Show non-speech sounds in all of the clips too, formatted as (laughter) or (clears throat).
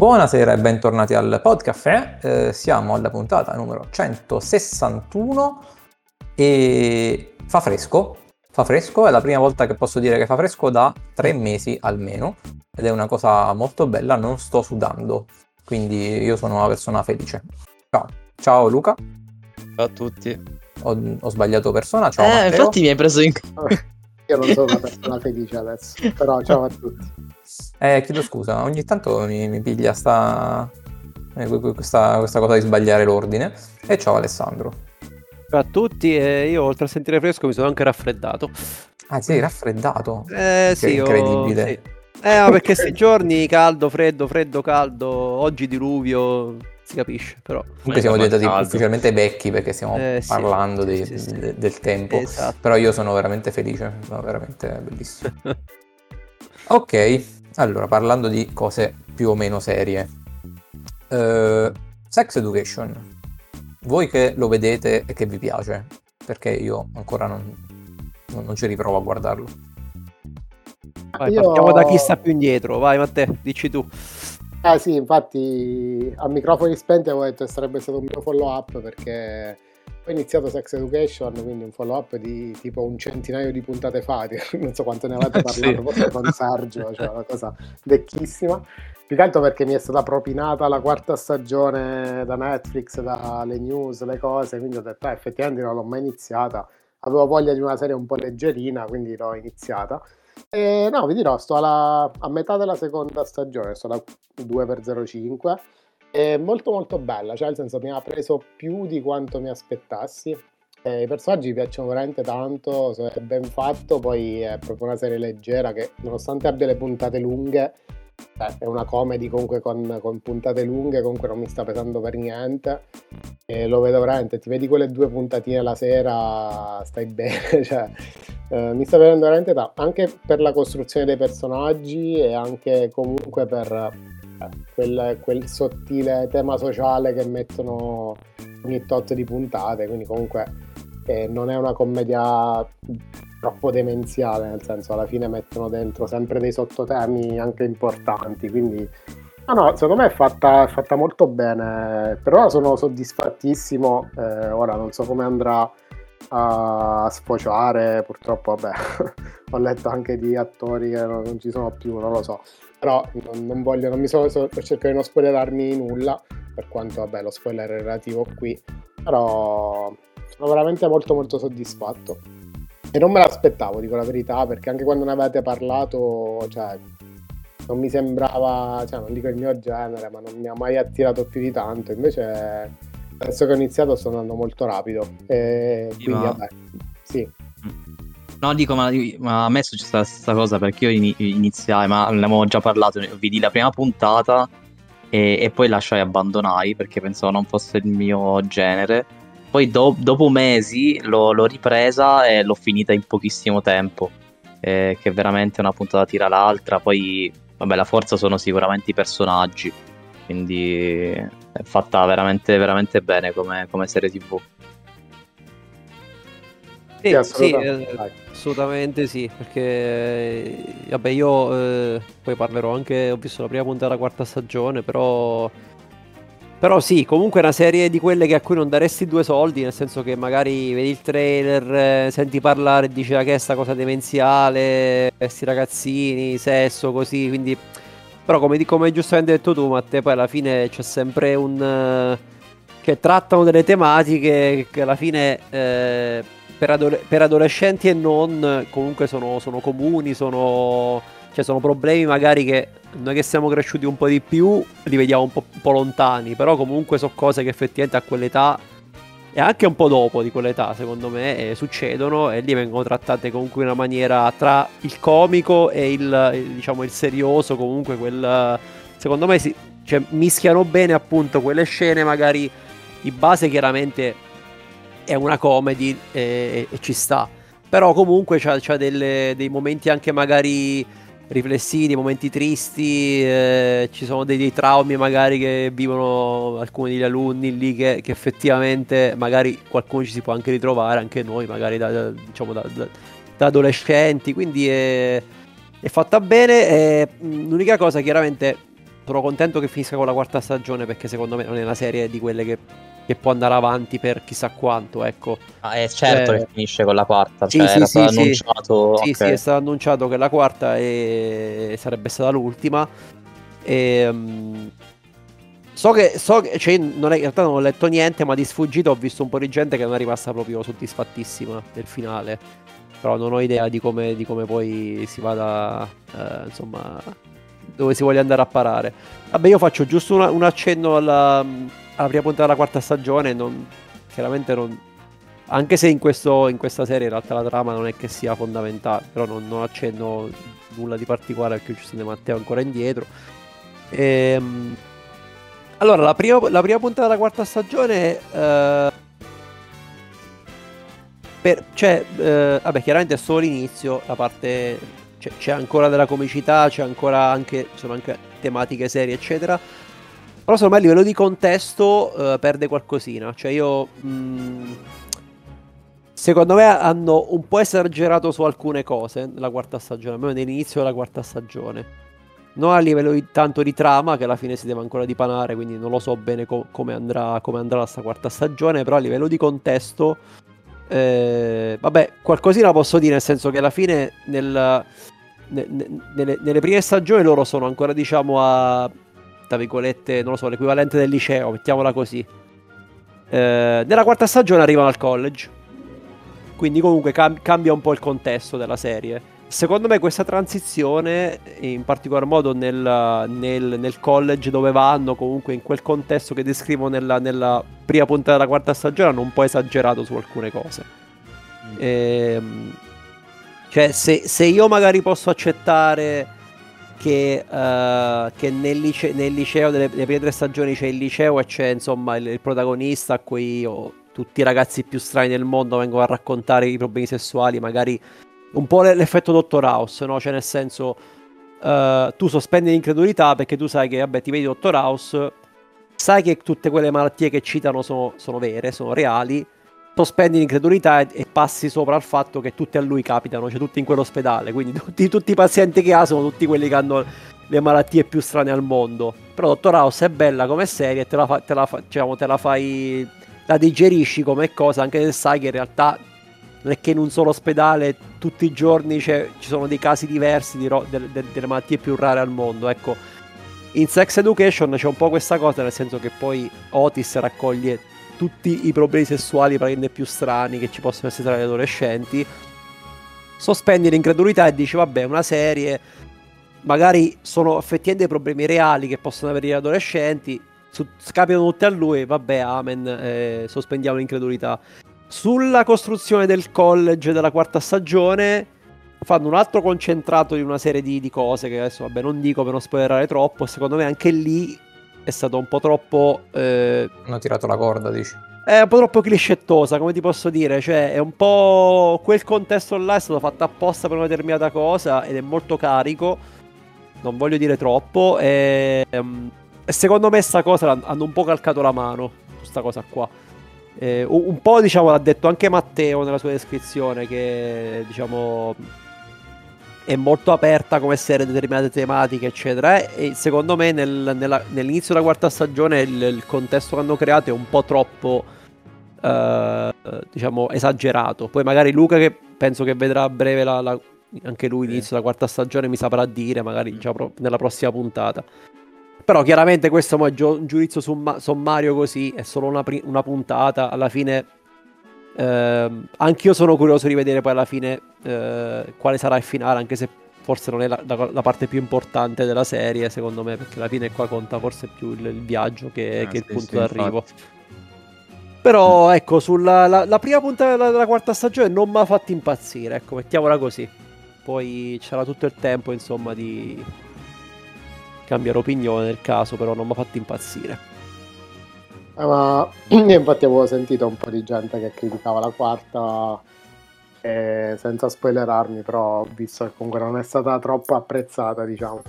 Buonasera e bentornati al podcast. Eh, siamo alla puntata numero 161 e fa fresco. Fa fresco, è la prima volta che posso dire che fa fresco da tre mesi almeno ed è una cosa molto bella, non sto sudando, quindi io sono una persona felice. Ciao, Ciao Luca. Ciao a tutti. Ho, ho sbagliato persona, ciao eh, Matteo. infatti mi hai preso in... (laughs) Io non sono una persona felice adesso, però ciao a tutti. Eh, chiedo scusa, ogni tanto mi, mi piglia sta, eh, questa, questa, cosa di sbagliare l'ordine. E ciao Alessandro. Ciao a tutti, eh, io oltre a sentire fresco mi sono anche raffreddato. Ah, sei raffreddato? Eh sì, incredibile. Io, sì. Eh, perché questi giorni caldo, freddo, freddo, caldo, oggi diluvio, si capisce, però. Comunque siamo diventati caldo. ufficialmente vecchi perché stiamo eh, parlando sì, di, sì, de, del tempo. Esatto. Però io sono veramente felice, sono veramente bellissimo. (laughs) ok, allora parlando di cose più o meno serie. Uh, sex Education. Voi che lo vedete e che vi piace, perché io ancora non, non, non ci riprovo a guardarlo. Vai, io... Partiamo da chi sta più indietro, vai Matteo, dici tu. Eh sì, infatti a microfoni spenti avevo detto che sarebbe stato un mio follow up perché ho iniziato Sex Education, quindi un follow up di tipo un centinaio di puntate fa, (laughs) non so quanto ne avete parlato, sì. forse con Sergio, cioè una cosa vecchissima. Più che altro perché mi è stata propinata la quarta stagione da Netflix, dalle news, le cose, quindi ho detto, eh, effettivamente non l'ho mai iniziata. Avevo voglia di una serie un po' leggerina, quindi l'ho iniziata. E no, vi dirò, sto alla, a metà della seconda stagione, sto alla 2x05. È molto molto bella, cioè nel senso mi ha preso più di quanto mi aspettassi. Eh, I personaggi mi piacciono veramente tanto, è ben fatto, poi è proprio una serie leggera che nonostante abbia le puntate lunghe, eh, è una comedy comunque con, con, puntate lunghe, comunque non mi sta pesando per niente. E lo vedo veramente, ti vedi quelle due puntatine la sera, stai bene, (laughs) cioè eh, mi sta vedendo veramente tanto, anche per la costruzione dei personaggi e anche comunque per eh, quel, quel, sottile tema sociale che mettono ogni tot di puntate, quindi comunque eh, non è una commedia troppo demenziale, nel senso alla fine mettono dentro sempre dei sottotemi anche importanti, quindi no, no, secondo me è fatta, è fatta molto bene, per ora sono soddisfattissimo, eh, ora non so come andrà a sfociare. Purtroppo, vabbè, (laughs) ho letto anche di attori che non, ci sono più, non lo so. Però non, non voglio, non mi sono, so, cerco di non spoilerarmi nulla, per quanto, vabbè, lo spoiler è relativo qui. Però sono veramente molto molto soddisfatto. E non me l'aspettavo, dico la verità, perché anche quando ne avete parlato, cioè, non mi sembrava, cioè, non dico il mio genere, ma non mi ha mai attirato più di tanto. Invece adesso che ho iniziato sto andando molto rapido. E sì, quindi, ma... vabbè, sì. No, dico, ma, ma, a me è successa la stessa cosa perché io iniziai, ma ne avevo già parlato, vidi la prima puntata e, e poi lasciai abbandonai perché pensavo non fosse il mio genere. Poi do, dopo mesi l'ho, l'ho, ripresa e l'ho finita in pochissimo tempo, eh, che veramente una puntata tira l'altra. Poi, vabbè, la forza sono sicuramente i personaggi quindi è fatta veramente, veramente bene come, come serie tv. Sì, assolutamente. Sì, eh, assolutamente sì, perché eh, vabbè io eh, poi parlerò anche, ho visto la prima puntata della quarta stagione, però però sì, comunque è una serie di quelle che a cui non daresti due soldi, nel senso che magari vedi il trailer, eh, senti parlare dici ah, che è sta cosa demenziale, questi ragazzini, sesso, così, quindi però come, come giustamente hai detto tu, Matteo, poi alla fine c'è sempre un... Uh, che trattano delle tematiche che alla fine eh, per, adole- per, adolescenti e non comunque sono, sono comuni, sono, cioè sono problemi magari che noi che siamo cresciuti un po' di più li vediamo un po', un po lontani, però comunque sono cose che effettivamente a quell'età e anche un po' dopo di quell'età, secondo me, eh, succedono e lì vengono trattate comunque in una maniera tra il comico e il, diciamo, il serioso, comunque quel... Secondo me si, cioè, mischiano bene appunto quelle scene, magari di base chiaramente è una comedy e, e ci sta, però comunque c'ha, c'ha delle, dei momenti anche magari riflessivi, momenti tristi, eh, ci sono dei, dei, traumi magari che vivono alcuni degli alunni lì che, che, effettivamente magari qualcuno ci si può anche ritrovare, anche noi magari da, da, diciamo da, da adolescenti, quindi è, è, fatta bene. E, l'unica cosa chiaramente sono contento che finisca con la quarta stagione perché secondo me non è una serie di quelle che, che può andare avanti per chissà quanto, ecco. Ah, è certo eh, che finisce con la quarta, sì, cioè sì, era sì, stato sì. annunciato... Sì, ok. sì, è stato annunciato che la quarta è- sarebbe stata l'ultima. E, mm, so che, so che cioè, non è- in realtà non ho letto niente, ma di sfuggita ho visto un po' di gente che non è rimasta proprio soddisfattissima del finale. Però non ho idea di come, di come poi si vada, eh, insomma, dove si voglia andare a parare. Vabbè, io faccio giusto una- un accenno alla, alla prima puntata della quarta stagione. Non, chiaramente non, anche se in, questo, in questa serie in realtà la trama non è che sia fondamentale, però non, non accenno nulla di particolare perché giustamente Matteo è ancora indietro. Ehm, allora, la prima, la prima puntata della quarta stagione... eh, per- c'è, eh, vabbè, chiaramente è solo l'inizio, la parte... C'è, c'è ancora della comicità, c'è ancora anche, sono anche tematiche serie, eccetera. Però secondo me a livello di contesto eh, perde qualcosina. Cioè io... mh, secondo me hanno un po' esagerato su alcune cose nella quarta stagione, almeno nell'inizio della quarta stagione. Non a livello di, tanto di trama, che alla fine si deve ancora dipanare, quindi non lo so bene co- come andrà, come andrà sta quarta stagione, però a livello di contesto, eh, vabbè, qualcosina posso dire, nel senso che alla fine nel- ne- ne- nelle, nelle prime stagioni loro sono ancora, diciamo, a, tra virgolette, non lo so, l'equivalente del liceo, mettiamola così. Eh, nella quarta stagione arrivano al college. Quindi comunque cam- cambia un po' il contesto della serie. Secondo me questa transizione, in particolar modo nel, nel- nel college dove vanno, comunque in quel contesto che descrivo nella, nella prima puntata della quarta stagione, hanno un po' esagerato su alcune cose. Ehm, cioè, se, se io magari posso accettare che, eh, che nel, lice- nel liceo delle, delle prime tre stagioni c'è il liceo e c'è insomma il, il protagonista a cui oh, tutti i ragazzi più strani del mondo vengono a raccontare i problemi sessuali, magari un po' l'e- l'effetto Dottor House, no? Cioè nel senso eh, tu sospendi l'incredulità perché tu sai che vabbè ti vedi Dottor House, sai che tutte quelle malattie che citano sono, sono vere, sono reali, sospendi l'incredulità e, e passi sopra al fatto che tutte a lui capitano, cioè tutti in quell'ospedale, quindi (laughs) tutti, tutti i pazienti che ha sono tutti quelli che hanno le malattie più strane al mondo. Però Dottor House è bella come serie e te la, fa- te la fa- diciamo, te la fai, la digerisci come cosa, anche se sai che in realtà non è che in un solo ospedale tutti i giorni ci sono dei casi diversi di ro- del- del- delle malattie più rare al mondo, ecco. In Sex Education c'è un po' questa cosa, nel senso che poi Otis raccoglie tutti i problemi sessuali praticamente più strani che ci possono essere tra gli adolescenti. Sospendi l'incredulità e dici, vabbè, una serie, magari sono effettivamente problemi reali che possono avere gli adolescenti, su- scapitano tutti a lui, vabbè, amen, eh, sospendiamo l'incredulità. Sulla costruzione del college della quarta stagione fanno un altro concentrato di una serie di, di cose che adesso vabbè non dico per non spoilerare troppo, secondo me anche lì è stato un po' troppo... eh, Hanno tirato la corda, dici. è un po' troppo clichettosa, come ti posso dire, cioè è un po' quel contesto là è stato fatto apposta per una determinata cosa ed è molto carico, non voglio dire troppo, e, ehm, e secondo me sta cosa hanno un po' calcato la mano, su sta cosa qua. Eh, un po' diciamo l'ha detto anche Matteo nella sua descrizione che diciamo è molto aperta come serie determinate tematiche eccetera. E secondo me nel- nella- nell'inizio della quarta stagione il, il contesto che hanno creato è un po' troppo eh, diciamo esagerato. Poi magari Luca che penso che vedrà a breve la- la- anche lui l'inizio della quarta stagione mi saprà dire magari già pro- nella prossima puntata però chiaramente questo è un giudizio somma- sommario così, è solo una, pri- una puntata, alla fine ehm, anch'io sono curioso di vedere poi alla fine eh, quale sarà il finale, anche se forse non è la, la- la parte più importante della serie, secondo me, perché alla fine qua conta forse più il, il viaggio che, Ah, che il sì, punto sì, d'arrivo. Però ecco, sulla la, la prima puntata della, della quarta stagione non mi ha fatto impazzire, ecco, mettiamola così. Poi c'era tutto il tempo, insomma, di cambiare opinione nel caso, però non mi ha fatto impazzire. Eh, ma (clears throat) io infatti avevo sentito un po' di gente che criticava la quarta, eh, senza spoilerarmi, però visto che comunque non è stata troppo apprezzata, diciamo.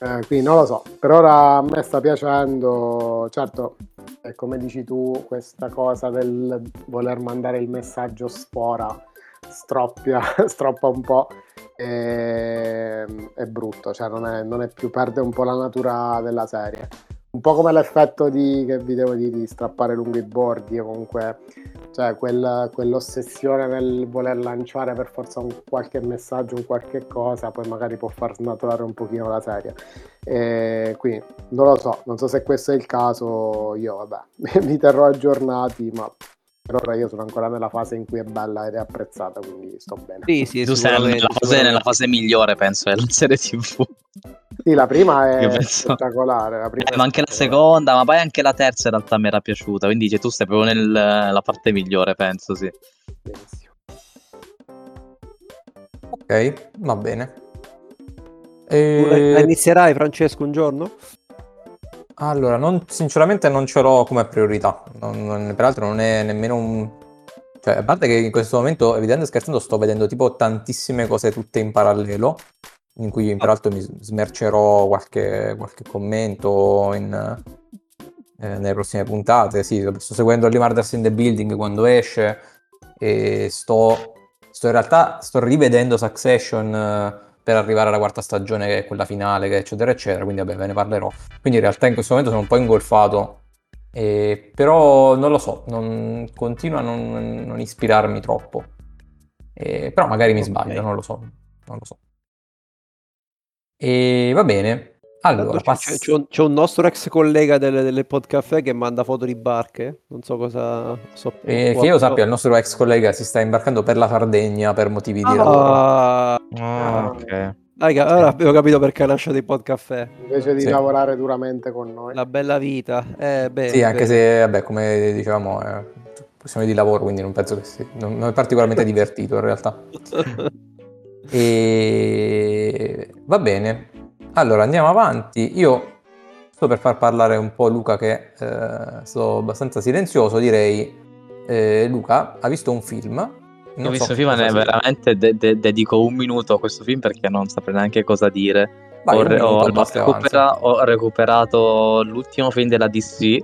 Eh, quindi non lo so, per ora a me sta piacendo, certo, è come dici tu, questa cosa del voler mandare il messaggio sfora stroppia, (laughs) stroppa un po' e, è brutto, cioè non è, non è più, perde un po' la natura della serie un po' come l'effetto di, che vi devo dire, di strappare lungo i bordi comunque cioè quel, quell'ossessione nel voler lanciare per forza un qualche messaggio, un qualche cosa, poi magari può far snaturare un pochino la serie. E quindi non lo so, non so se questo è il caso, io vabbè, (laughs) mi terrò aggiornati, ma per ora io sono ancora nella fase in cui è bella ed è apprezzata, quindi sto bene. Sì, sì, tu sei nella fase, nella fase migliore, penso, della serie TV. Sì, la prima è spettacolare. La prima eh, ma anche la seconda, ma poi anche la terza in realtà mi era piaciuta. Quindi cioè, tu stai proprio nella parte migliore, penso, sì. Benissimo. Ok, va bene. E... La inizierai, Francesco, un giorno? Allora, non, sinceramente non ce l'ho come priorità. Non, non, peraltro non è nemmeno un... Cioè, a parte che in questo momento, evidentemente scherzando, sto vedendo tipo tantissime cose tutte in parallelo in cui ah. peraltro mi smercerò qualche, qualche commento in, eh, nelle prossime puntate. Sì, sto seguendo Only Murders in the Building quando esce e sto, sto in realtà sto rivedendo Succession eh, per arrivare alla quarta stagione che è quella finale, eccetera eccetera, quindi vabbè ve ne parlerò. Quindi in realtà in questo momento sono un po' ingolfato, eh, però non lo so, non, continua a non, non ispirarmi troppo. Eh, però magari mi okay. sbaglio, non lo so. Non lo so. E va bene. Allora, pass- c'è, c'è, un, nostro ex collega del, delle podcast che manda foto di barche. Non so cosa. So, eh, che io sappia, il nostro ex collega si sta imbarcando per la Sardegna per motivi di ah, lavoro. Ah, ok. Raga, ora abbiamo capito perché ha lasciato i podcast. Invece di sì. lavorare duramente con noi. La bella vita. Eh, bene, sì, anche bene. se, vabbè, come dicevamo, è questione di lavoro, quindi non penso che sia. Non, non è particolarmente (laughs) divertito in realtà. (laughs) E va bene. Allora andiamo avanti. Io sto per far parlare un po' Luca che eh, sto abbastanza silenzioso, direi. Eh, Luca ha visto un film. Non ho visto so il film, ne veramente de- de- dedico un minuto a questo film perché non saprei neanche cosa dire. Vai, ho, re- ho, recupera- ho, recuperato l'ultimo film della DC,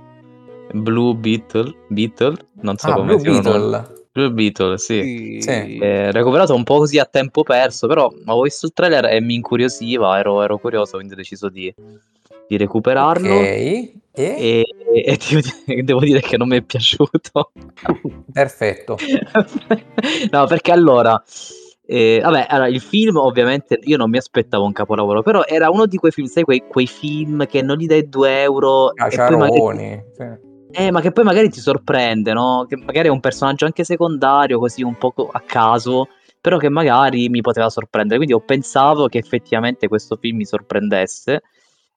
Blue Beetle, Beetle non so ah, come Blue si chiama. Blue Beetle, sì. sì. Eh, recuperato un po' così a tempo perso, però avevo visto il trailer e mi incuriosiva, ero, ero curioso, quindi ho deciso di, di recuperarlo. Ok. E, e, e (laughs) devo dire che non mi è piaciuto. (laughs) Perfetto. no, perché allora... Eh, vabbè, allora, il film ovviamente io non mi aspettavo un capolavoro, però era uno di quei film, sai, quei, quei film che non gli dai 2 euro ah, e poi magari... Sì eh, ma che poi magari ti sorprende, no? Che magari è un personaggio anche secondario, così un po' a caso, però che magari mi poteva sorprendere. Quindi ho pensato che effettivamente questo film mi sorprendesse.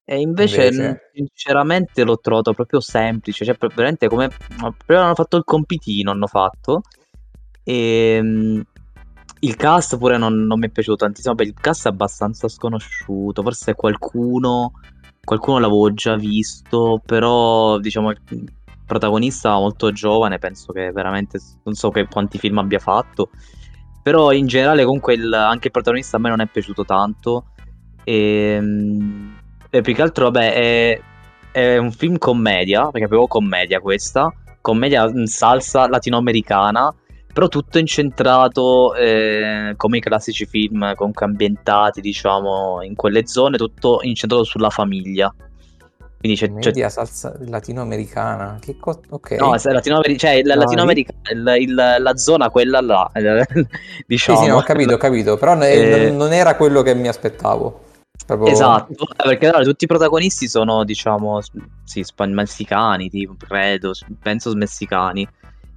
E invece, invece... sinceramente, l'ho trovato proprio semplice. Cioè, veramente come. Prima hanno fatto il compitino, hanno fatto. E. Ehm, il cast pure non, non mi è piaciuto tantissimo. Beh, il cast è abbastanza sconosciuto. Forse qualcuno qualcuno l'avevo già visto, però diciamo protagonista molto giovane, penso che veramente non so che, quanti film abbia fatto, però in generale comunque il, anche il protagonista a me non è piaciuto tanto e, ehm, e più che altro vabbè è, è, un film commedia, perché avevo commedia questa, commedia salsa latinoamericana, però tutto incentrato eh, come i classici film comunque ambientati diciamo in quelle zone, tutto incentrato sulla famiglia quindi c'è, Media c'è... salsa latinoamericana. Che co... ok. No, latinoamer- cioè la latinoamericana, il, il, la zona quella là, (laughs) diciamo. Sì, sì, no, ho capito, ho capito, però eh... non era quello che mi aspettavo. Proprio... Esatto, perché allora, tutti i protagonisti sono, diciamo, sì, span- messicani, tipo, credo, penso messicani.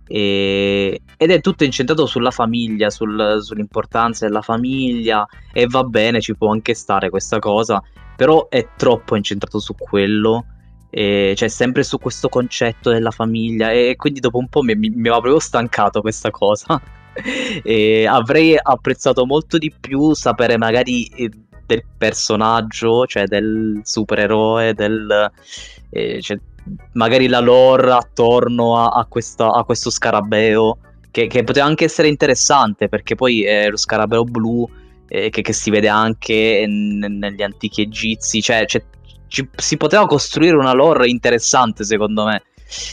E... Ed è tutto incentrato sulla famiglia, sul, sull'importanza della famiglia e va bene, ci può anche stare questa cosa, però è troppo incentrato su quello, e, cioè sempre su questo concetto della famiglia e quindi dopo un po' mi, mi, mi aveva proprio stancato questa cosa. (laughs) e avrei apprezzato molto di più sapere magari eh, del personaggio, cioè del supereroe, del... Eh, cioè, magari la lore attorno a, a, questa, a questo scarabeo, che, che, poteva anche essere interessante perché poi è lo scarabeo blu eh, che, che, si vede anche n- negli antichi egizi, cioè, cioè ci, si poteva costruire una lore interessante secondo me.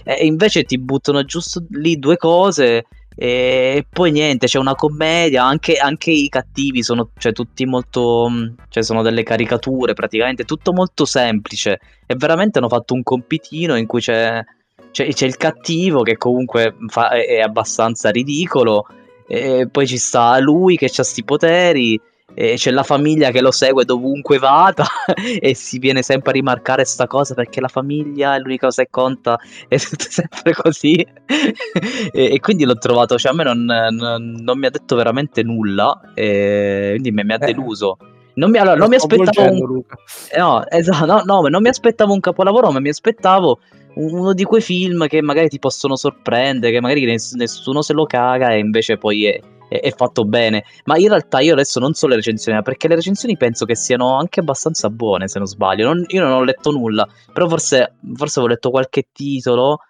E invece ti buttano giusto lì due cose E poi niente, c'è una commedia, anche, anche i cattivi sono cioè, tutti molto... cioè sono delle caricature praticamente, tutto molto semplice. E veramente hanno fatto un compitino in cui c'è, c'è, c'è il cattivo che comunque fa, è abbastanza ridicolo, e poi ci sta lui che ha questi poteri e c'è la famiglia che lo segue dovunque vada (laughs) e si viene sempre a rimarcare sta cosa perché la famiglia è l'unica cosa che conta (laughs) è sempre così. (laughs) E, e, quindi l'ho trovato cioè a me non, non, non mi ha detto veramente nulla e quindi mi, mi ha eh. deluso. Non mi, allora, non mi aspettavo un... Eh, no, esatto, no, no, non mi aspettavo un capolavoro ma mi aspettavo uno di quei film che magari ti possono sorprendere che magari nessuno se lo caga e invece poi è è, è, fatto bene. Ma in realtà io adesso non so le recensioni, perché le recensioni penso che siano anche abbastanza buone, se non sbaglio. Non, io non ho letto nulla, però forse, forse ho letto qualche titolo.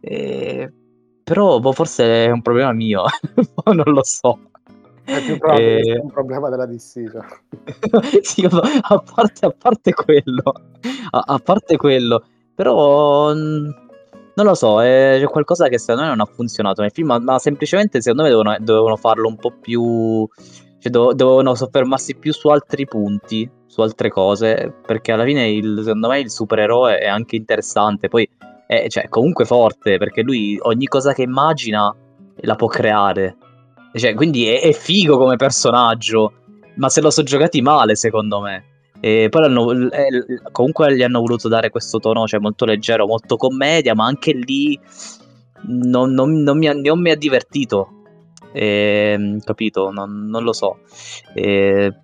Eh, però boh, forse è un problema mio, (laughs) non lo so. È più probabile eh... un problema della DC. Cioè. (laughs) sì, a, parte, a parte quello, a, a parte quello, però non lo so, è, c'è qualcosa che secondo me non ha funzionato nel film, ma, ma semplicemente secondo me dovevano, dovevano, farlo un po' più... Cioè dov- dovevano soffermarsi più su altri punti, su altre cose, perché alla fine il, secondo me il supereroe è anche interessante, poi è cioè, comunque forte, perché lui ogni cosa che immagina la può creare. Cioè, quindi è, è figo come personaggio, ma se lo so giocati male secondo me. E poi eh, comunque gli hanno voluto dare questo tono cioè, molto leggero, molto commedia, ma anche lì non, non, non, mi, ha, non mi, ha, divertito. E, capito? Non, non, lo so. E,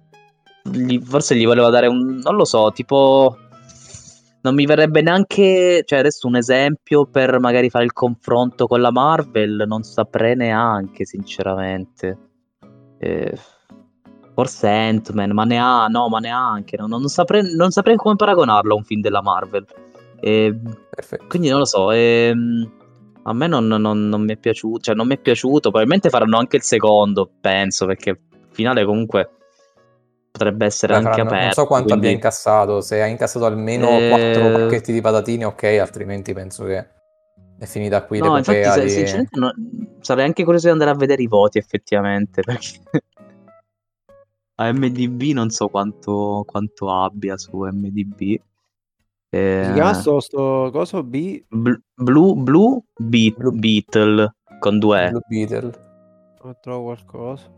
gli, forse gli voleva dare un... non lo so, tipo... Non mi verrebbe neanche, cioè adesso un esempio per magari fare il confronto con la Marvel, non saprei neanche sinceramente. Eh, Forse Ant-Man, ma ne ha, no, ma neanche. No, non, saprei, non saprei come paragonarlo a un film della Marvel. E, quindi non lo so. E, ehm, a me non, non, non, mi è piaciuto. Cioè, non mi è piaciuto. Probabilmente faranno anche il secondo, penso, perché il finale comunque potrebbe essere Beh, anche faranno, aperto. Non so quanto quindi... abbia incassato. Se ha incassato almeno e... Eh, 4 pacchetti di patatine, ok, altrimenti penso che è finita qui. No, infatti, se, di... sinceramente, no, sarei anche curioso di andare a vedere i voti, effettivamente. (laughs) Perché a MDB non so quanto, quanto abbia su MDB. Eh, chiama sto, coso B? Bl- Blue, Blue, Be- Blue Beetle con due Blue Beetle. Non trovo qualcosa.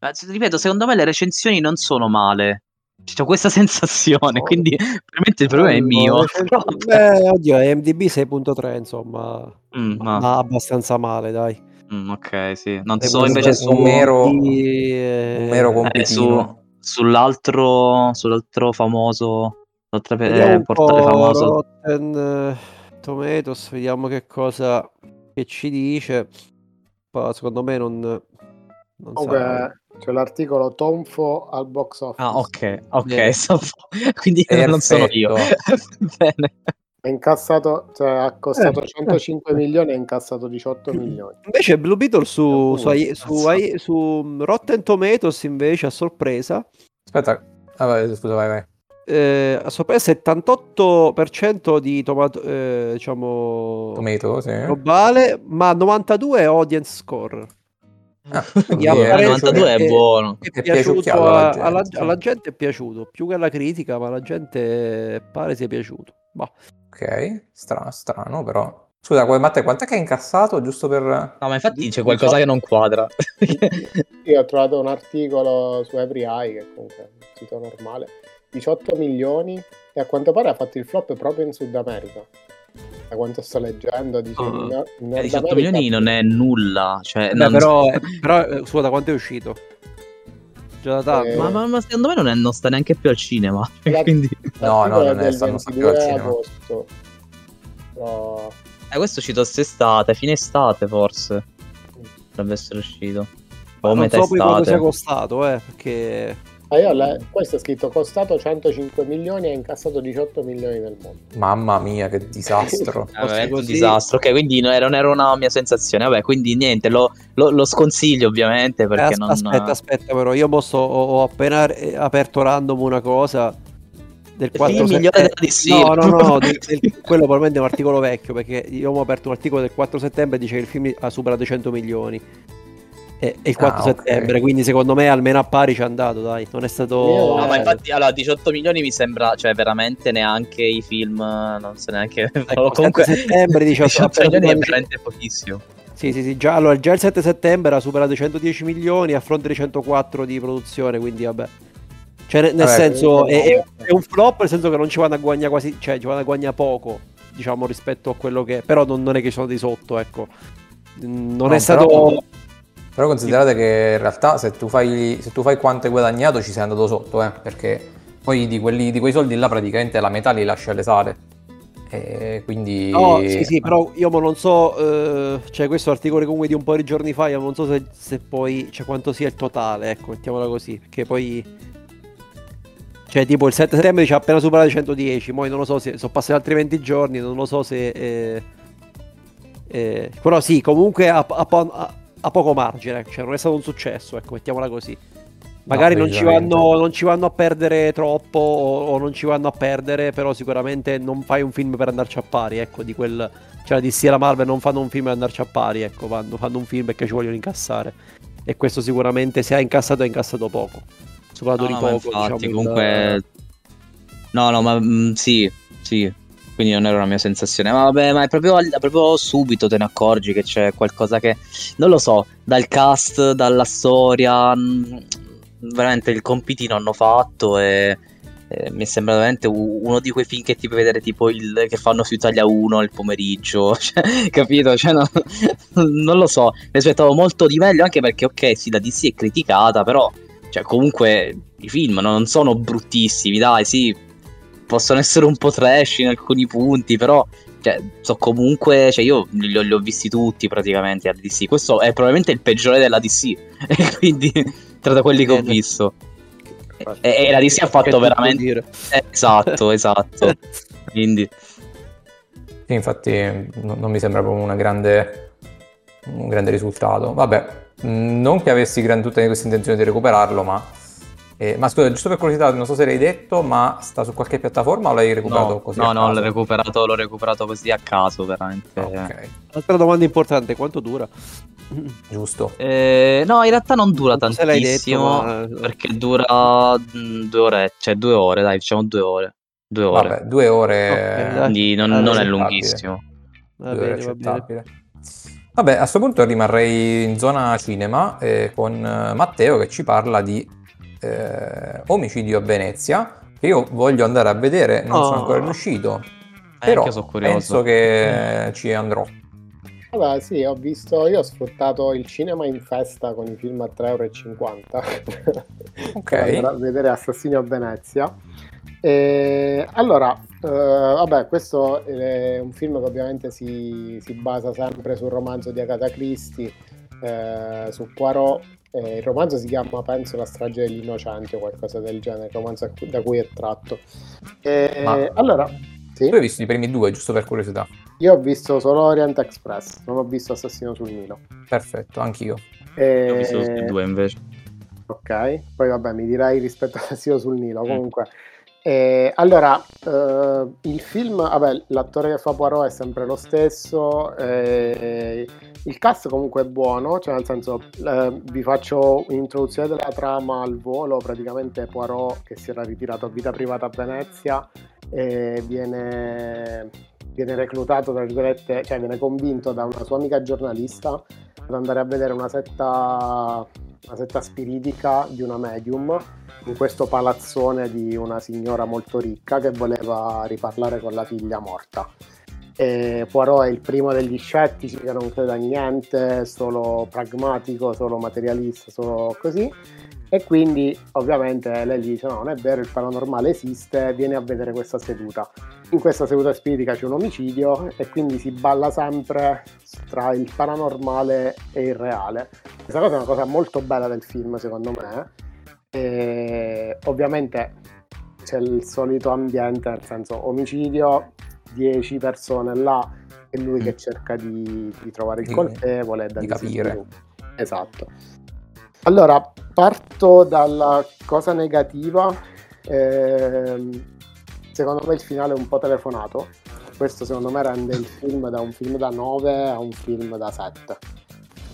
Eh, ripeto, secondo me le recensioni non sono male. C'ho questa (laughs) sensazione, oh. quindi probabilmente il problema è mio. (laughs) Beh, oddio, MDB 6.3, insomma, mm, ma abbastanza male, dai. Mm, ok, sì. Non so invece su un mero, un mero compitino. Eh, su, sull'altro, sull'altro famoso, l'altro eh, portale famoso. Rotten uh, Tomatoes, vediamo che cosa che ci dice. Poi, secondo me non, non Comunque, c'è l'articolo Tonfo al box office. Ah, ok, ok, yeah. (laughs) so, quindi Perfetto. non sono io. (laughs) Bene. Ha incassato, cioè ha costato eh, 105 eh. milioni e ha incassato 18 milioni. Invece Blue Beetle su, su, su, su, su Rotten Tomatoes invece a sorpresa. Aspetta, ah, vai, scusa, vai, vai. Eh, a sorpresa 78% di tomato, eh, diciamo tomato, sì. globale, ma 92 audience score. Ah, (laughs) yeah, 92 è, buono. È, è piaciuto a, alla, alla, alla, gente è piaciuto più che alla critica, ma la gente pare sia piaciuto. Bah. Ok, strano, strano però. Scusa, Matte, quant'è che hai incassato giusto per... No, ma infatti c'è qualcosa che non quadra. (laughs) Io ho trovato un articolo su Every Eye, che comunque è un sito normale, 18 milioni e a quanto pare ha fatto il flop proprio in Sud America. Da quanto sto leggendo, dice... Oh, in, in 18 America... milioni non è nulla, cioè... Beh, non... Però, però, eh, scusa, da quanto è uscito? Già eh... ma, ma, ma, secondo me non, è, non, sta neanche più al cinema. (laughs) La, quindi... No, no, non è, stanno più al cinema. Però... Eh, questo è uscito quest'estate, fine estate forse. Dovrebbe essere uscito. O non metà so poi quanto sia costato, eh, perché Ah, io le... questo è scritto costato 105 milioni e ha incassato 18 milioni nel mondo. Mamma mia, che disastro! (laughs) Vabbè, un disastro. Ok, quindi non era, non era, una mia sensazione. Vabbè, quindi niente, lo, lo, lo sconsiglio ovviamente perché eh, non... Aspetta, aspetta, però io posso, ho, ho appena aperto random una cosa del 4 settembre. No, no, no, del, del, (laughs) quello probabilmente è un articolo vecchio perché io ho aperto un articolo del 4 settembre e dice che il film ha superato i 100 milioni. E, il 4 ah, settembre, okay. quindi secondo me almeno a pari ci è andato, dai. Non è stato. No, ma infatti, allora 18 milioni mi sembra, cioè veramente neanche i film, non so neanche. Ecco, (laughs) comunque settembre 18, 18 milioni è veramente pochissimo. Sì, sì, sì, già, allora, già il 7 settembre ha superato i 110 milioni a fronte di 104 di produzione, quindi vabbè. Cioè, nel, vabbè, senso, è, è, un flop, nel senso che non ci vanno a guadagnare quasi, cioè ci vanno a guadagnare poco, diciamo, rispetto a quello che... Però non, non è che ci sono di sotto, ecco. Non no, è stato... Però, però considerate che in realtà se tu, fai, se tu fai quanto hai guadagnato ci sei andato sotto, eh, perché poi di, quelli, di quei soldi là praticamente la metà li lasci alle sale. E quindi... No, sì, sì, però io non so, eh, cioè questo articolo comunque di un po' di giorni fa, io non so se, se poi, cioè quanto sia il totale, ecco, mettiamola così, perché poi... Cioè tipo il 7 settembre ci ha appena superato i 110, poi non lo so se sono passati altri 20 giorni, non lo so se... Eh, eh, però sì, comunque ha, ha, ha, ha, poco margine, cioè non è stato un successo, ecco, mettiamola così. Magari no, non, ci vanno, non, ci vanno, a perdere troppo o, o, non ci vanno a perdere, però sicuramente non fai un film per andarci a pari, ecco, di quel... Cioè la DC e la Marvel non fanno un film per andarci a pari, ecco, fanno, fanno un film perché ci vogliono incassare. E questo sicuramente se ha incassato ha incassato poco. Soprattutto no, di no, poco. Infatti, diciamo, comunque... Il... No, no, ma mh, mm, sì, sì, quindi non era una mia sensazione. Ma vabbè, ma è proprio, proprio, subito te ne accorgi che c'è qualcosa che non lo so, dal cast, dalla storia, mm, veramente il compitino hanno fatto e, e mi sembra veramente uno di quei film che ti puoi vedere tipo il che fanno su Italia 1 il pomeriggio, (laughs) cioè, capito? Cioè, no, (laughs) non lo so, mi aspettavo molto di meglio anche perché ok, sì, la DC è criticata, però cioè, comunque i film non sono bruttissimi, dai, sì, possono essere un po' trash in alcuni punti, però cioè, so comunque, cioè io li, li, ho visti tutti praticamente a DC. Questo è probabilmente il peggiore della DC, (laughs) quindi tra quelli che ho visto. E, e la DC ha fatto veramente... Eh, esatto, (laughs) esatto. quindi... Sì, infatti non mi sembra proprio una grande, un grande risultato. Vabbè, non che avessi gran, tutte queste intenzioni di recuperarlo, ma eh, ma scusa, giusto per curiosità, non so se l'hai detto, ma sta su qualche piattaforma o l'hai recuperato no, così? No, no, l'ho recuperato, l'ho recuperato così a caso, veramente. Ok. Altra domanda importante, quanto dura? Giusto. Eh, no, in realtà non dura non tantissimo, detto, ma... perché dura mm, due ore, cioè due ore, dai, diciamo due ore. Due ore. Vabbè, due ore... Okay, quindi non, non è lunghissimo. Va due bene, ore accettabile. Vabbè, a questo punto rimarrei in zona cinema eh, con Matteo che ci parla di eh, Omicidio a Venezia, che io voglio andare a vedere, non oh. sono ancora riuscito, eh, però penso che ci andrò. Vabbè, sì, ho visto, io ho sfruttato il cinema in festa con i film a 3,50 euro (laughs) ok. per vedere Assassino a Venezia. E, allora, eh, vabbè, questo è un film che ovviamente si, si basa sempre sul romanzo di Agatha Christie, eh, su Poirot eh, il romanzo si chiama, penso, La strage degli innocenti o qualcosa del genere, il romanzo da cui è tratto. Eh, Ma allora, sì? tu hai visto i primi due, giusto per curiosità? Io ho visto solo Orient Express, non ho visto Assassino sul Nilo. Perfetto, anch'io. E... Ho visto tutti e due invece. Ok, poi vabbè, mi dirai rispetto (laughs) a Assassino sul Nilo. Mm. Comunque, eh, allora, eh, il film, vabbè, l'attore che fa Poirot è sempre lo stesso. Eh, il cast comunque è buono, cioè nel senso eh, vi faccio un'introduzione della trama al volo, praticamente Poirot che si era ritirato a vita privata a Venezia viene, viene reclutato, tra virgolette, cioè viene convinto da una sua amica giornalista ad andare a vedere una setta, una setta spiritica di una medium in questo palazzone di una signora molto ricca che voleva riparlare con la figlia morta. E Poirot è il primo degli scettici che non crede a niente, solo pragmatico, solo materialista, solo così. E quindi ovviamente lei gli dice no, non è vero, il paranormale esiste, vieni a vedere questa seduta. In questa seduta spiritica c'è un omicidio e quindi si balla sempre tra il paranormale e il reale. Questa cosa è una cosa molto bella del film secondo me. E ovviamente c'è il solito ambiente, nel senso omicidio, 10 persone là e lui mm. che cerca di, di trovare il colpevole e di capire. Esatto. Allora, parto dalla cosa negativa. Eh, secondo me il finale è un po' telefonato. Questo secondo me rende il film da un film da 9 a un film da 7.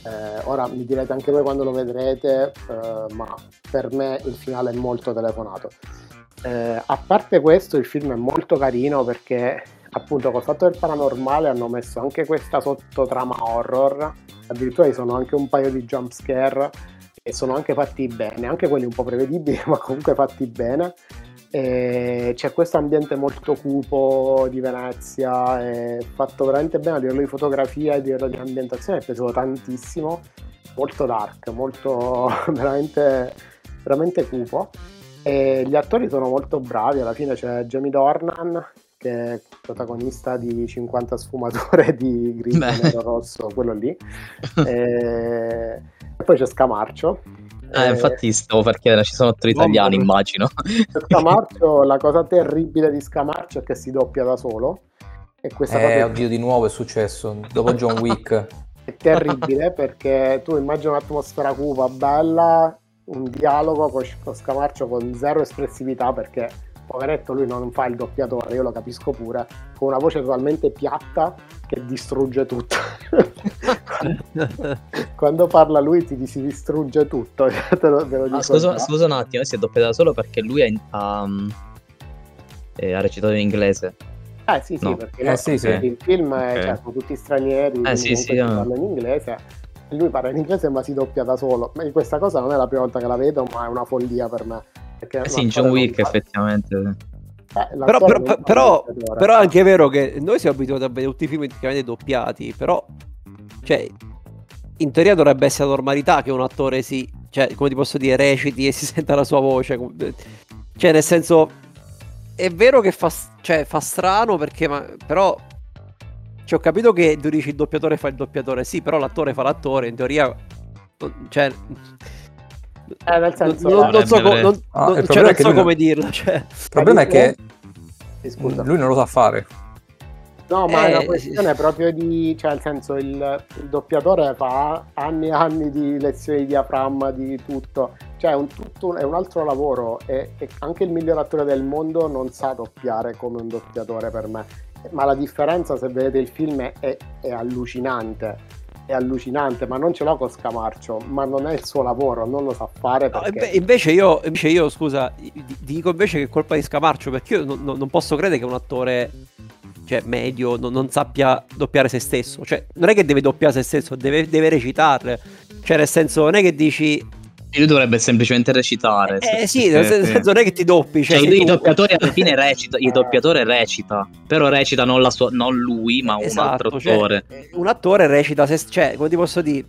Eh, ora mi direte anche voi quando lo vedrete, eh, ma per me il finale è molto telefonato. Eh, a parte questo, il film è molto carino perché appunto col fatto del paranormale hanno messo anche questa sottotrama horror, addirittura ci sono anche un paio di jump scare e sono anche fatti bene, anche quelli un po' prevedibili, (laughs) ma comunque fatti bene. E c'è questo ambiente molto cupo di Venezia, è fatto veramente bene a livello di fotografia e a livello di ambientazione, è piaciuto tantissimo, molto dark, molto (laughs) veramente, veramente cupo. E gli attori sono molto bravi, alla fine c'è Jamie Dornan che è protagonista di 50 sfumature di grigio, nero, rosso, quello lì. e... e poi c'è Scamarcio. Eh, infatti stavo per chiedere, ci sono tre italiani, immagino. Scamarcio, la cosa terribile di Scamarcio è che si doppia da solo. E questa eh, cosa oddio, di nuovo è successo, dopo John Wick. (laughs) è terribile perché tu immagini un'atmosfera cupa, bella, un dialogo con, con Scamarcio con zero espressività perché poveretto lui non fa il doppiatore, io lo capisco pure, con una voce totalmente piatta che distrugge tutto. (laughs) Quando parla lui ti si distrugge tutto. (laughs) te lo, te lo ah, scusa, scusa, un attimo, si è doppiato solo perché lui ha, um, ha recitato in inglese. Eh sì, sì, no. perché eh, sì, sì. il film è, okay. cioè, sono tutti stranieri, eh, sì, sì, parlano in inglese lui parla in inglese ma si doppia da solo. Ma questa cosa non è la prima volta che la vedo, ma è una follia per me. Eh sì, in John Wick effettivamente. Eh, però, però, però, però, è anche vero che noi siamo abituati a vedere tutti i film praticamente doppiati, però cioè, in teoria dovrebbe essere la normalità che un attore si, cioè, come ti posso dire, reciti e (laughs) si senta la sua voce. Cioè, nel senso, è vero che fa, cioè, fa strano perché, ma, però cioè, ho capito che tu dici il doppiatore fa il doppiatore, sì, però l'attore fa l'attore, in teoria... Cioè... Eh, nel senso, non, non so, co- non, ah, non, cioè, non so come dirlo. Cioè. Il problema è che lui non lo sa fare. No, ma eh, è una questione sì. proprio di, cioè nel senso il, il, doppiatore fa anni e anni di lezioni di diaframma, di tutto, cioè è un, tutto, è un altro lavoro e, e, anche il miglior attore del mondo non sa doppiare come un doppiatore per me ma la differenza se vedete il film è, è, allucinante è allucinante, ma non ce l'ho con Scamarcio, ma non è il suo lavoro, non lo sa fare. Perché... No, invece, io, invece io, scusa, dico invece che è colpa di Scamarcio, perché io non, non posso credere che un attore cioè, medio non, non, sappia doppiare se stesso. Cioè, non è che deve doppiare se stesso, deve, deve recitarle. Cioè, nel senso, non è che dici lui dovrebbe semplicemente recitare. Eh sì, nel senso non è che ti doppi. Cioè, cioè i, doppiatori alla fine recita, il doppiatore recita, però recita non, sua, non lui, ma esatto, un altro cioè, attore. un attore recita, se, cioè, come ti posso dire,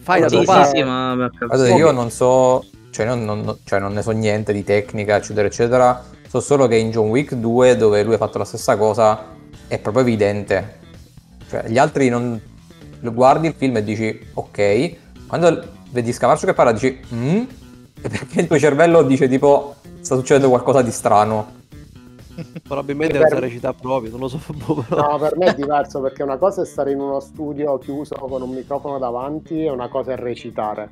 fai la tua parte. Sì, ma... Allora, io non so, cioè non, non, cioè non ne so niente di tecnica, eccetera, eccetera. So solo che in John Wick 2, dove lui ha fatto la stessa cosa, è proprio evidente. Cioè, gli altri non... Guardi il film e dici, ok, quando vedi Scamarcio che parla dici mm? E perché il tuo cervello dice tipo sta succedendo qualcosa di strano. (laughs) Probabilmente per... la recita proprio non lo so (laughs) no per me è diverso perché una cosa è stare in uno studio chiuso con un microfono davanti e una cosa è recitare.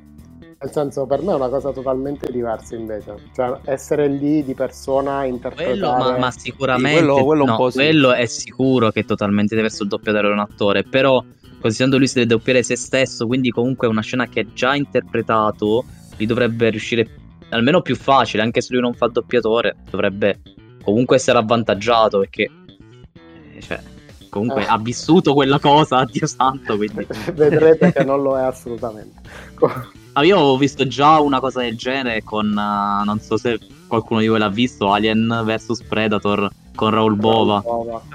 Nel senso per me è una cosa totalmente diversa invece. Cioè essere lì di persona interpretare quello, ma, ma sicuramente sì, quello, quello, no, quello è sicuro che è totalmente diverso il doppiatore da un attore però considerando lui si deve doppiare se stesso, quindi comunque è una scena che è già interpretato, gli dovrebbe riuscire almeno più facile, anche se lui non fa doppiatore, dovrebbe comunque essere avvantaggiato perché eh, cioè, comunque eh. ha vissuto quella cosa, (laughs) Dio santo, quindi (laughs) vedrete che non lo è assolutamente. (laughs) ah, io ho visto già una cosa del genere con uh, non so se qualcuno di voi l'ha visto, Alien vs Predator con Raul Bova.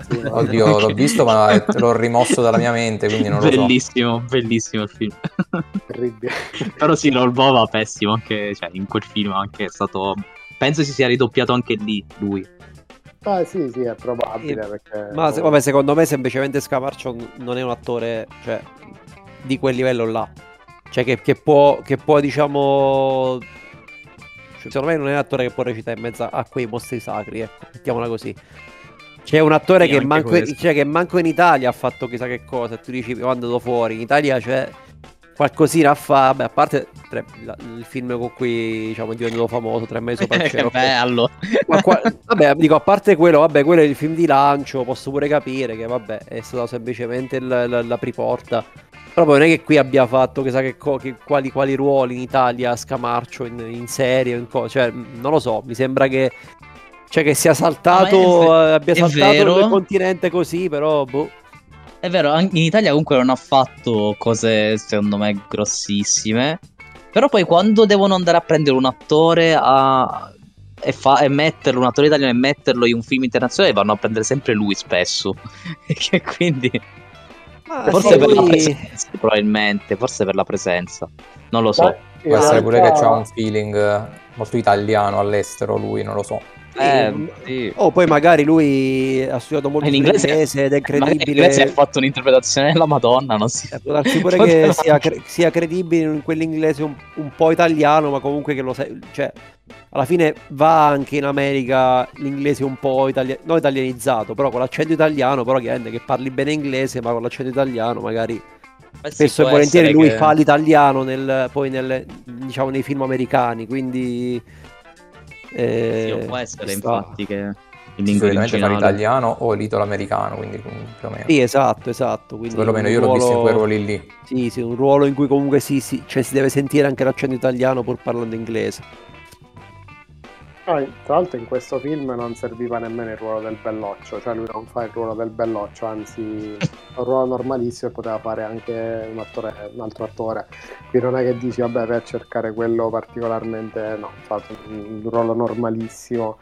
Sì, Oddio, l'ho visto, ma l'ho rimosso dalla mia mente, quindi non bellissimo, lo so. Bellissimo, bellissimo il film. Terribile. (laughs) Però sì, Raul Bova pessimo, anche cioè, in quel film anche è stato... Penso si sia ridoppiato anche lì, lui. Ah, sì, sì, è probabile. Perché... Ma se, vabbè, secondo me semplicemente Scamarcio non è un attore cioè, di quel livello là. Cioè, che, che, può, che può, diciamo, secondo me non è un attore che può recitare in mezzo a quei mostri sacri, ecco, mettiamola così. C'è un attore sì, che, manco, cioè, che, manco, in Italia ha fatto chissà che cosa. E tu dici quando è andato fuori. In Italia c'è. qualcosina fa, vabbè, a parte tre, la, il film con cui diciamo è diventato famoso, Tre mesi sopra il (laughs) cielo. che bello! Ma qua, (laughs) vabbè, dico, a parte quello, vabbè, quello è il film di lancio, posso pure capire che, vabbè, è stato semplicemente la, la, la priporta. Però non è che qui abbia fatto chissà che, co- che quali, quali, ruoli in Italia, Scamarcio, in, in serie, in co- cioè, non lo so, mi sembra che cioè che sia saltato, ve- abbia saltato il continente così, però boh. È vero, in Italia comunque non ha fatto cose secondo me grossissime. Però poi quando devono andare a prendere un attore a... e, fa... e, metterlo, un attore italiano e metterlo in un film internazionale, vanno a prendere sempre lui spesso. (laughs) e quindi... Ma forse per lui... la presenza, probabilmente, forse per la presenza. Non lo so. Beh, Può essere pure che ha un feeling molto italiano all'estero, lui, non lo so. Eh, sì. O oh, poi magari lui ha studiato molto in inglese, inglese ed è credibile. In inglese ha fatto un'interpretazione della Madonna, non si... Può darsi pure che sia, cre- sia, credibile in quell'inglese un, un, po' italiano, ma comunque che lo sai... Cioè, alla fine va anche in America l'inglese un po' italiano, non italianizzato, però con l'accento italiano, però chiaramente che parli bene inglese, ma con l'accento italiano magari... Beh, spesso e volentieri lui che... fa l'italiano nel, poi nel, diciamo, nei film americani, quindi eh, sì, può essere infatti che in lingua originale l'italiano o l'italo-americano, quindi più o meno. Sì, esatto, esatto. Quindi perlomeno io ruolo... l'ho visto in quei ruoli lì. Sì, sì, un ruolo in cui comunque sì, sì, cioè si deve sentire anche l'accento italiano pur parlando inglese. Ah, tra l'altro in questo film non serviva nemmeno il ruolo del belloccio, cioè lui non fa il ruolo del belloccio, anzi un ruolo normalissimo e poteva fare anche un, attore, un altro attore. Qui non è che dici vabbè per cercare quello particolarmente, no, fa un ruolo normalissimo.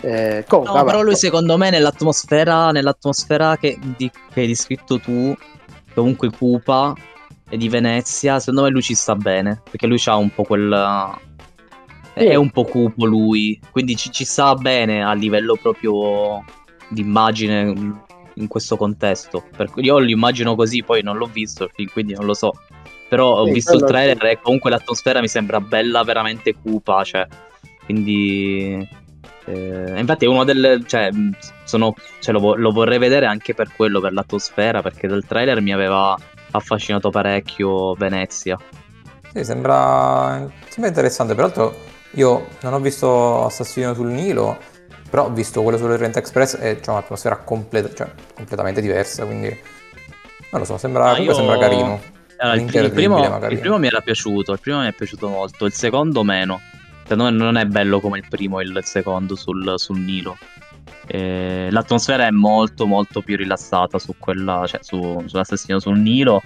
Eh, comunque, no, però lui secondo me nell'atmosfera, nell'atmosfera che, di, che hai descritto tu, comunque cupa e di Venezia, secondo me lui ci sta bene, perché lui ha un po' quel è un po' cupo lui, quindi ci, ci sta bene a livello proprio di immagine in questo contesto. Per, io lo immagino così, poi non l'ho visto il film, quindi non lo so. Però ho sì, visto il trailer sì. e comunque l'atmosfera mi sembra bella, veramente cupa, cioè, quindi... Eh, infatti è uno delle... Cioè, sono, cioè lo, lo, vorrei vedere anche per quello, per l'atmosfera, perché dal trailer mi aveva affascinato parecchio Venezia. Sì, sembra, sembra interessante, peraltro io non ho visto Assassino sul Nilo, però ho visto quello sull'Orient Express e c'è un'atmosfera completa, cioè, completamente diversa, quindi non lo so, sembra, io... sembra carino. Allora, il, il, primo, il, primo, mi era piaciuto, il primo mi è piaciuto molto, il secondo meno. Secondo me non è bello come il primo e il secondo sul, sul Nilo. Eh, l'atmosfera è molto molto più rilassata su quella, cioè su, sull'assassino sul Nilo.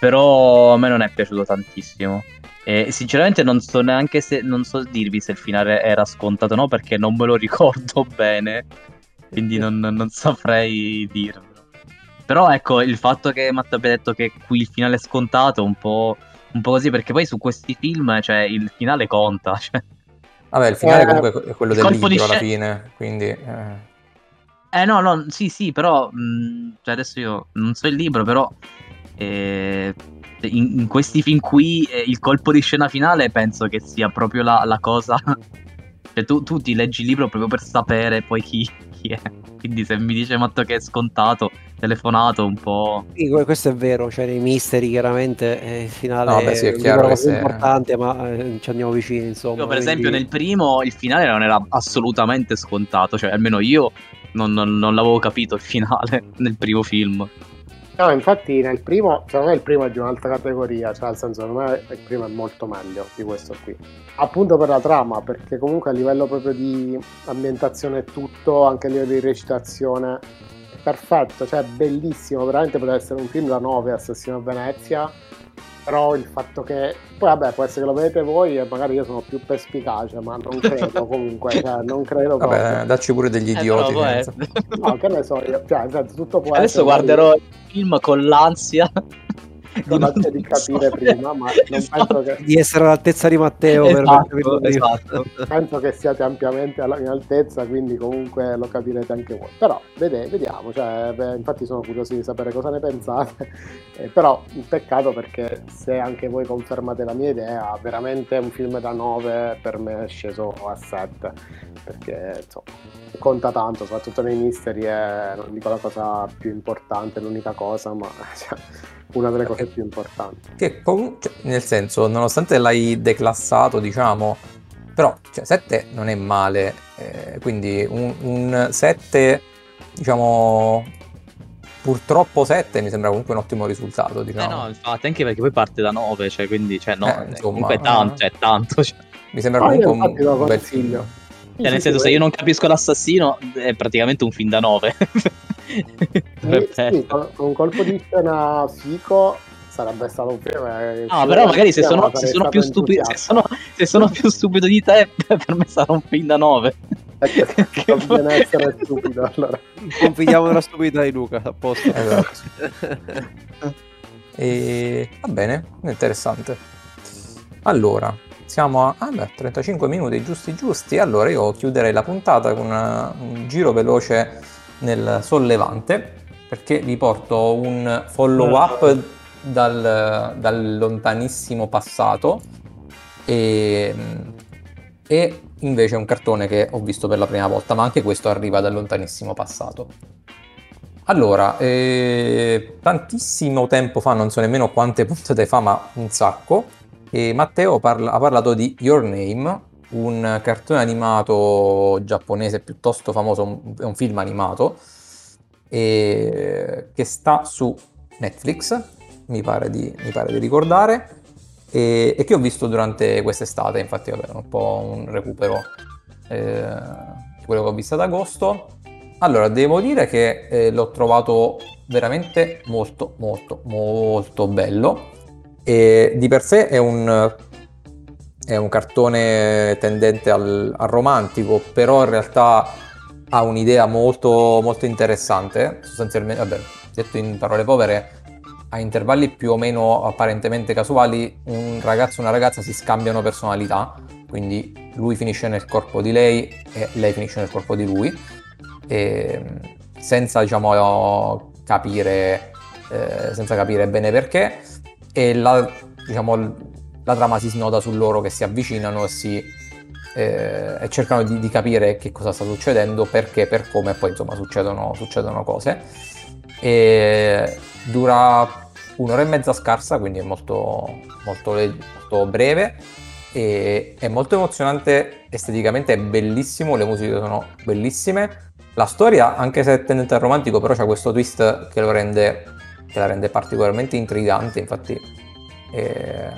Però a me non è piaciuto tantissimo. E sinceramente non so neanche se non so dirvi se il finale era scontato o no, perché non me lo (laughs) ricordo bene. Quindi non, non saprei dirvelo. Però ecco, il fatto che Matt abbia detto che qui il finale è scontato un po', un po' così, perché poi su questi film, cioè, il finale conta. (laughs) Cioè. Vabbè, il finale eh, comunque è quello del libro di alla fine, quindi... Eh. eh no, no, sì, sì, però... Mh, mm, cioè adesso io non so il libro, però... Eh, in, in, questi film qui eh, il colpo di scena finale penso che sia proprio la, la cosa. (laughs) cioè, tu, tu, ti leggi il libro proprio per sapere poi chi, chi, è. Quindi se mi dice Matto che è scontato, telefonato un po'. Sì, questo è vero, cioè nei misteri chiaramente eh, il finale no, beh, sì, è, è chiaro che è importante, ma eh, ci andiamo vicini, insomma. Io per quindi... esempio nel primo il finale non era assolutamente scontato, cioè almeno io non, non, non l'avevo capito il finale (laughs) nel primo film. No, infatti nel primo, secondo me il primo è di un'altra categoria, cioè nel senso secondo me il primo è molto meglio di questo qui. Appunto per la trama, perché comunque a livello proprio di ambientazione e tutto, anche a livello di recitazione, perfetto, cioè bellissimo, veramente potrebbe essere un film da 9 Assassino a Venezia però il fatto che poi vabbè può essere che lo vedete voi e magari io sono più perspicace ma non credo (laughs) comunque cioè, non credo vabbè proprio. dacci pure degli eh, idioti eh, no che ne so io cioè, tutto può adesso guarderò il film con l'ansia non di, capire so. prima, ma esatto. che... di essere all'altezza di Matteo. Esatto, per esatto. penso che siate ampiamente in altezza, quindi comunque lo capirete anche voi. Però vede, vediamo, cioè, beh, infatti sono curioso di sapere cosa ne pensate. (laughs) Eh, però un peccato perché se anche voi confermate la mia idea, veramente un film da 9 per me è sceso a 7 perché insomma, conta tanto, soprattutto nei misteri, è non dico la cosa più importante, l'unica cosa, ma (laughs) cioè, una delle cose più importanti. Che cioè, nel senso, nonostante l'hai declassato, diciamo, però cioè, 7 non è male, eh, quindi un, un 7, diciamo, purtroppo 7 mi sembra comunque un ottimo risultato. Diciamo. Eh no, infatti, anche perché poi parte da 9, cioè, quindi, cioè, no, eh, insomma, comunque tanto, cioè, tanto. Cioè. Mi sembra ah, comunque un, un bel film. Cioè, nel senso, se io non capisco l'assassino, è praticamente un film da 9. (laughs) sì, con, un colpo di scena fico sarebbe stato un film. Eh, no, però magari se sono, se sono più stupido, se sono, se sono più stupido di te, (laughs) per me sarà un film da 9. (laughs) Conviene essere stupido allora. Confidiamo nella stupidità di Luca, a posto. Esatto. e va bene, interessante. Allora, siamo a ah beh, 35 minuti giusti giusti. Allora io chiuderei la puntata con una, un giro veloce nel sollevante perché vi porto un follow up dal, dal lontanissimo passato e, e invece un cartone che ho visto per la prima volta, ma anche questo arriva dal lontanissimo passato. Allora, eh, tantissimo tempo fa, non so nemmeno quante (laughs) puntate fa, ma un sacco, e Matteo parla, ha parlato di Your Name, un cartone animato giapponese piuttosto famoso, è un film animato, che sta su Netflix, mi pare di, mi pare di ricordare, e, e, che ho visto durante quest'estate, infatti vabbè, un po' un recupero eh, di quello che ho visto ad agosto. Allora, devo dire che eh, l'ho trovato veramente molto, molto, molto bello. E di per sé è un, è un cartone tendente al, al, romantico, però in realtà ha un'idea molto, molto interessante. Sostanzialmente, vabbè, detto in parole povere, a intervalli più o meno apparentemente casuali un ragazzo e una ragazza si scambiano personalità, quindi lui finisce nel corpo di lei e lei finisce nel corpo di lui, e, senza diciamo capire, eh, senza capire bene perché, e la, diciamo, la trama si snoda su loro che si avvicinano e, si, eh, e cercano di, di, capire che cosa sta succedendo, perché, per come, e poi insomma succedono, succedono cose. E dura un'ora e mezza scarsa, quindi è molto, molto, molto breve e è molto emozionante esteticamente, è bellissimo, le musiche sono bellissime. La storia, anche se è tendente al romantico, però c'è questo twist che, rende, che la rende particolarmente intrigante, infatti eh,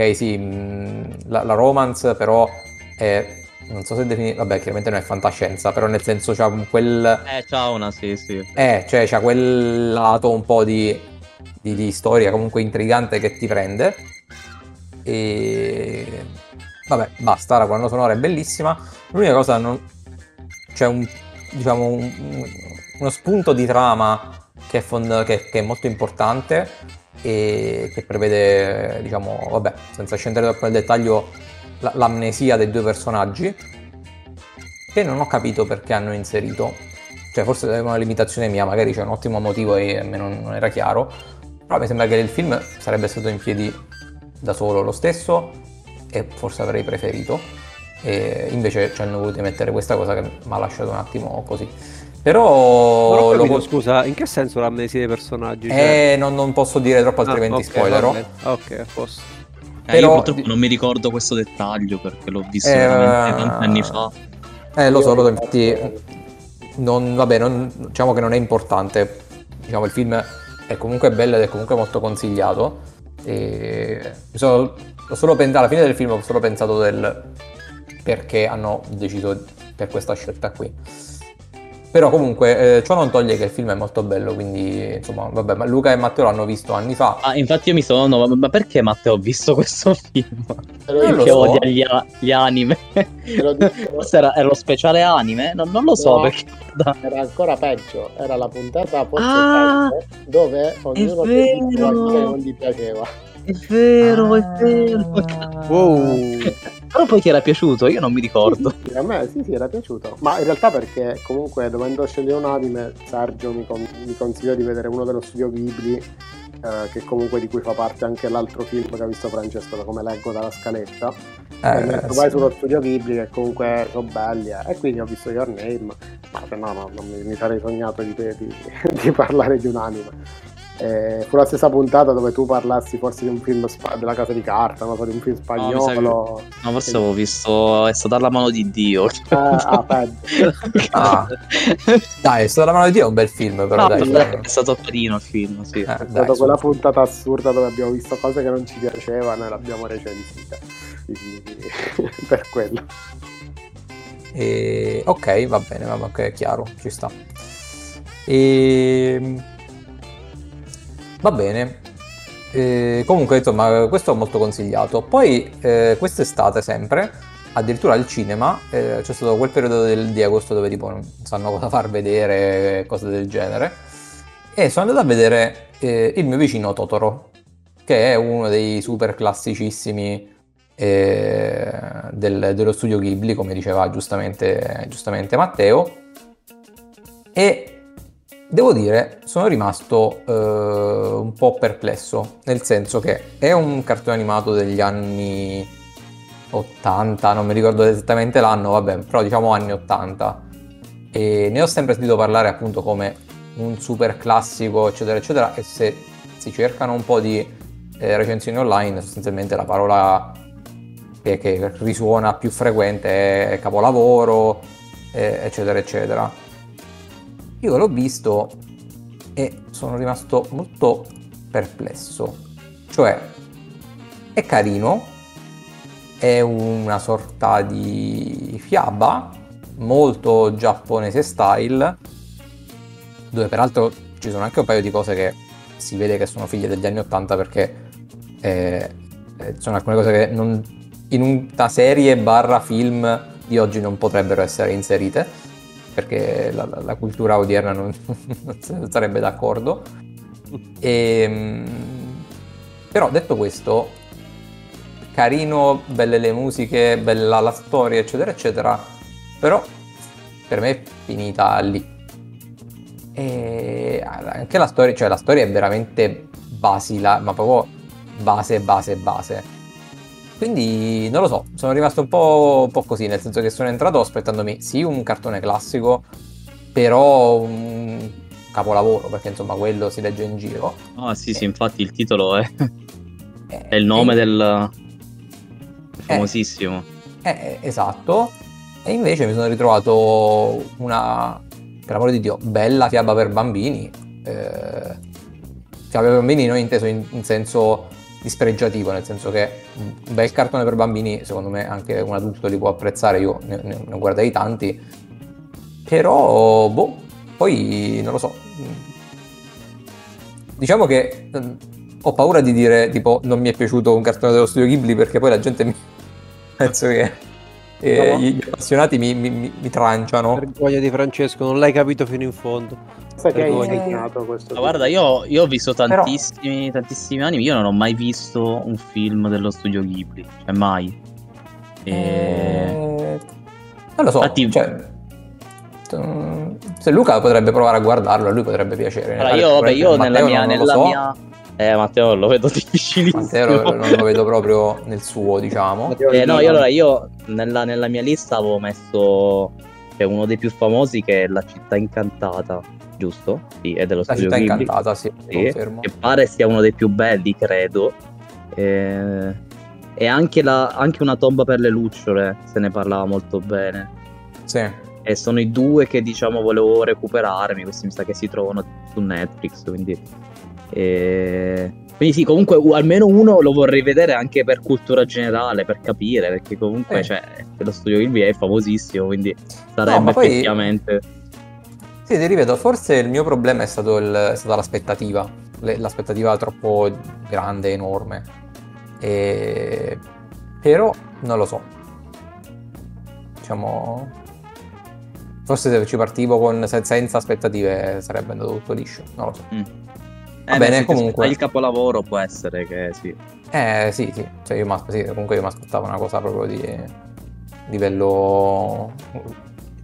ok sì, mh, la, la romance però è non so se definire, vabbè, chiaramente non è fantascienza, però nel senso c'ha quel... Eh, c'ha una, sì, sì. Eh, cioè c'ha quel lato un po' di, di, di storia comunque intrigante che ti prende. E... Vabbè, basta, la colonna sonora è bellissima. L'unica cosa, non... c'è un, diciamo, un, uno spunto di trama che è, fond... che, che è molto importante e che prevede, diciamo, vabbè, senza scendere troppo nel dettaglio, l'amnesia dei due personaggi che non ho capito perché hanno inserito. Cioè forse è una limitazione mia magari c'è un ottimo motivo e a me non, non era chiaro però mi sembra che il film sarebbe stato in piedi da solo lo stesso e forse avrei preferito. E invece ci hanno voluto mettere questa cosa che mi ha lasciato un attimo così però capito, lo... scusa in che senso l'amnesia dei personaggi cioè... eh non, non, posso dire troppo altrimenti ah, okay, spoilerò ok a posto eh, Però... Io purtroppo non mi ricordo questo dettaglio perché l'ho visto eh, veramente tanti anni fa. Eh, lo so, lo so, infatti non, vabbè, non, diciamo che non è importante. Diciamo, il film è comunque bello ed è comunque molto consigliato. E sono, ho solo pensato, alla fine del film ho solo pensato del perché hanno deciso per questa scelta qui. Però comunque eh, ciò non toglie che il film è molto bello, quindi insomma, vabbè, ma Luca e Matteo l'hanno visto anni fa. Ah, infatti io mi sono, ma, ma perché Matteo ho visto (laughs) questo film? Perché so. odia gli, gli anime. (laughs) Forse era, era, lo speciale anime? Non, non lo so no, perché. Era ancora peggio, era la puntata post ah, dove ognuno diceva che non gli piaceva. È vero, ah. è vero. Wow. (laughs) Però poi ti era piaciuto, io non mi ricordo. Sì, sì, a me sì, sì, era piaciuto. Ma in realtà perché comunque dovendo scegliere un anime, Sergio mi, con- mi consiglio di vedere uno dello studio Ghibli, eh, che comunque di cui fa parte anche l'altro film che ha visto Francesco, come leggo dalla scaletta. Eh, vai sullo studio Ghibli che comunque sono belli. Eh. E quindi ho visto Your Name. Ma se no, no, non mi, mi sarei sognato di, di, di (laughs) parlare di un anime. Eh, fu la stessa puntata dove tu parlassi forse di un film spa- della casa di carta, no? di un film spagnolo. No, che... no forse avevo visto È stata la mano di Dio. Ah, ah, (laughs) ah. Dai, È stata la mano di Dio è un bel film, però no, dai, è stato carino il film, sì. Eh, è stata quella puntata assurda dove abbiamo visto cose che non ci piacevano e l'abbiamo recensita. Quindi (laughs) per quello. E... Ok, va bene, va bene, è chiaro, ci sta. E ehm, Va bene. Eh, comunque, insomma, questo è molto consigliato. Poi, eh, quest'estate sempre, addirittura al cinema, eh, c'è stato quel periodo del, di agosto dove tipo non sanno cosa far vedere, cose del genere. E sono andato a vedere eh, il mio vicino Totoro, che è uno dei super classicissimi eh, del, dello studio Ghibli, come diceva giustamente, giustamente Matteo. E Devo dire, sono rimasto eh, un po' perplesso, nel senso che è un cartone animato degli anni 80, non mi ricordo esattamente l'anno, vabbè, però diciamo anni 80. E ne ho sempre sentito parlare appunto come un super classico, eccetera, eccetera, e se si cercano un po' di eh, recensioni online, sostanzialmente la parola che, che risuona più frequente è capolavoro, eh, eccetera, eccetera. Io l'ho visto e sono rimasto molto perplesso. Cioè, è carino, è una sorta di fiaba molto giapponese style, dove peraltro ci sono anche un paio di cose che si vede che sono figlie degli anni 80 perché eh, eh, sono alcune cose che non, in una serie barra film di oggi non potrebbero essere inserite perché la, la cultura odierna non, (laughs) non sarebbe d'accordo. E, ehm, però detto questo, carino, belle le musiche, bella la storia, eccetera, eccetera, però per me è finita lì. E anche la storia, cioè la storia è veramente basila, ma proprio base, base, base. Quindi non lo so, sono rimasto un po', un po', così, nel senso che sono entrato aspettandomi sì un cartone classico, però un capolavoro, perché insomma quello si legge in giro. Ah sì, sì, infatti il titolo è, eh, è il nome eh, del famosissimo. Eh, esatto, e invece mi sono ritrovato una, per amore di Dio, bella fiaba per bambini. Eh, fiaba per bambini non inteso in, in senso dispregiativo, nel senso che un bel cartone per bambini, secondo me anche un adulto li può apprezzare, io ne, ne, ne guardai tanti, però boh, poi non lo so. Diciamo che mm, ho paura di dire tipo non mi è piaciuto un cartone dello studio Ghibli perché poi la gente mi (laughs) penso che eh, no. gli appassionati mi, mi, mi tranciano. Vergogna di Francesco, non l'hai capito fino in fondo. Sai che hai indignato questo. Ma guarda, io, io, ho visto tantissimi, Però... tantissimi anime. Io non ho mai visto un film dello studio Ghibli, cioè mai. E... Eh... Non lo so. Infatti... Cioè, se Luca potrebbe provare a guardarlo, a lui potrebbe piacere. Allora, io, vabbè, io nella mia, nella so. mia... Eh, Matteo lo vedo (laughs) difficilissimo. Matteo non lo vedo proprio nel suo, diciamo. Eh, no, io allora io nella, nella mia lista avevo messo cioè, uno dei più famosi che è La città incantata giusto? Sì, è dello La studio città Ghibli. incantata, sì, sì che pare sia uno dei più belli, credo. E, e anche, la, anche, una tomba per le lucciole, se ne parlava molto bene. Sì. E sono i due che diciamo volevo recuperarmi, questi mi sa che si trovano su Netflix, quindi... E... Quindi sì, comunque almeno uno lo vorrei vedere anche per cultura generale, per capire, perché comunque eh. cioè, lo studio Ghibli è famosissimo, quindi sarebbe no, poi... effettivamente sì, ti rivedo, forse il mio problema è, stato il, è stata l'aspettativa, l'aspettativa troppo grande, enorme. E... Però non lo so. Diciamo... Forse se ci partivo con, senza aspettative sarebbe andato tutto liscio, non lo so. Mm. Va eh, bene, comunque. Il capolavoro può essere che sì. Eh sì, sì. Cioè, io sì comunque io mi aspettavo una cosa proprio di livello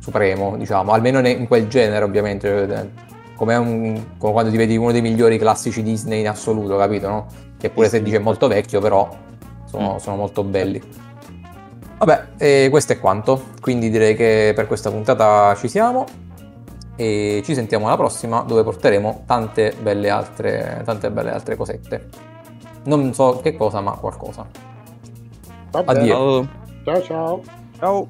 supremo, diciamo, almeno in quel genere ovviamente, come, un, come quando ti vedi uno dei migliori classici Disney in assoluto, capito? No? Che pure se dice molto vecchio, però sono, mm. sono molto belli. Vabbè, e questo è quanto, quindi direi che per questa puntata ci siamo. E ci sentiamo alla prossima dove porteremo tante belle altre, tante belle altre cosette. Non so che cosa, ma qualcosa. Addio. Ciao ciao. Ciao.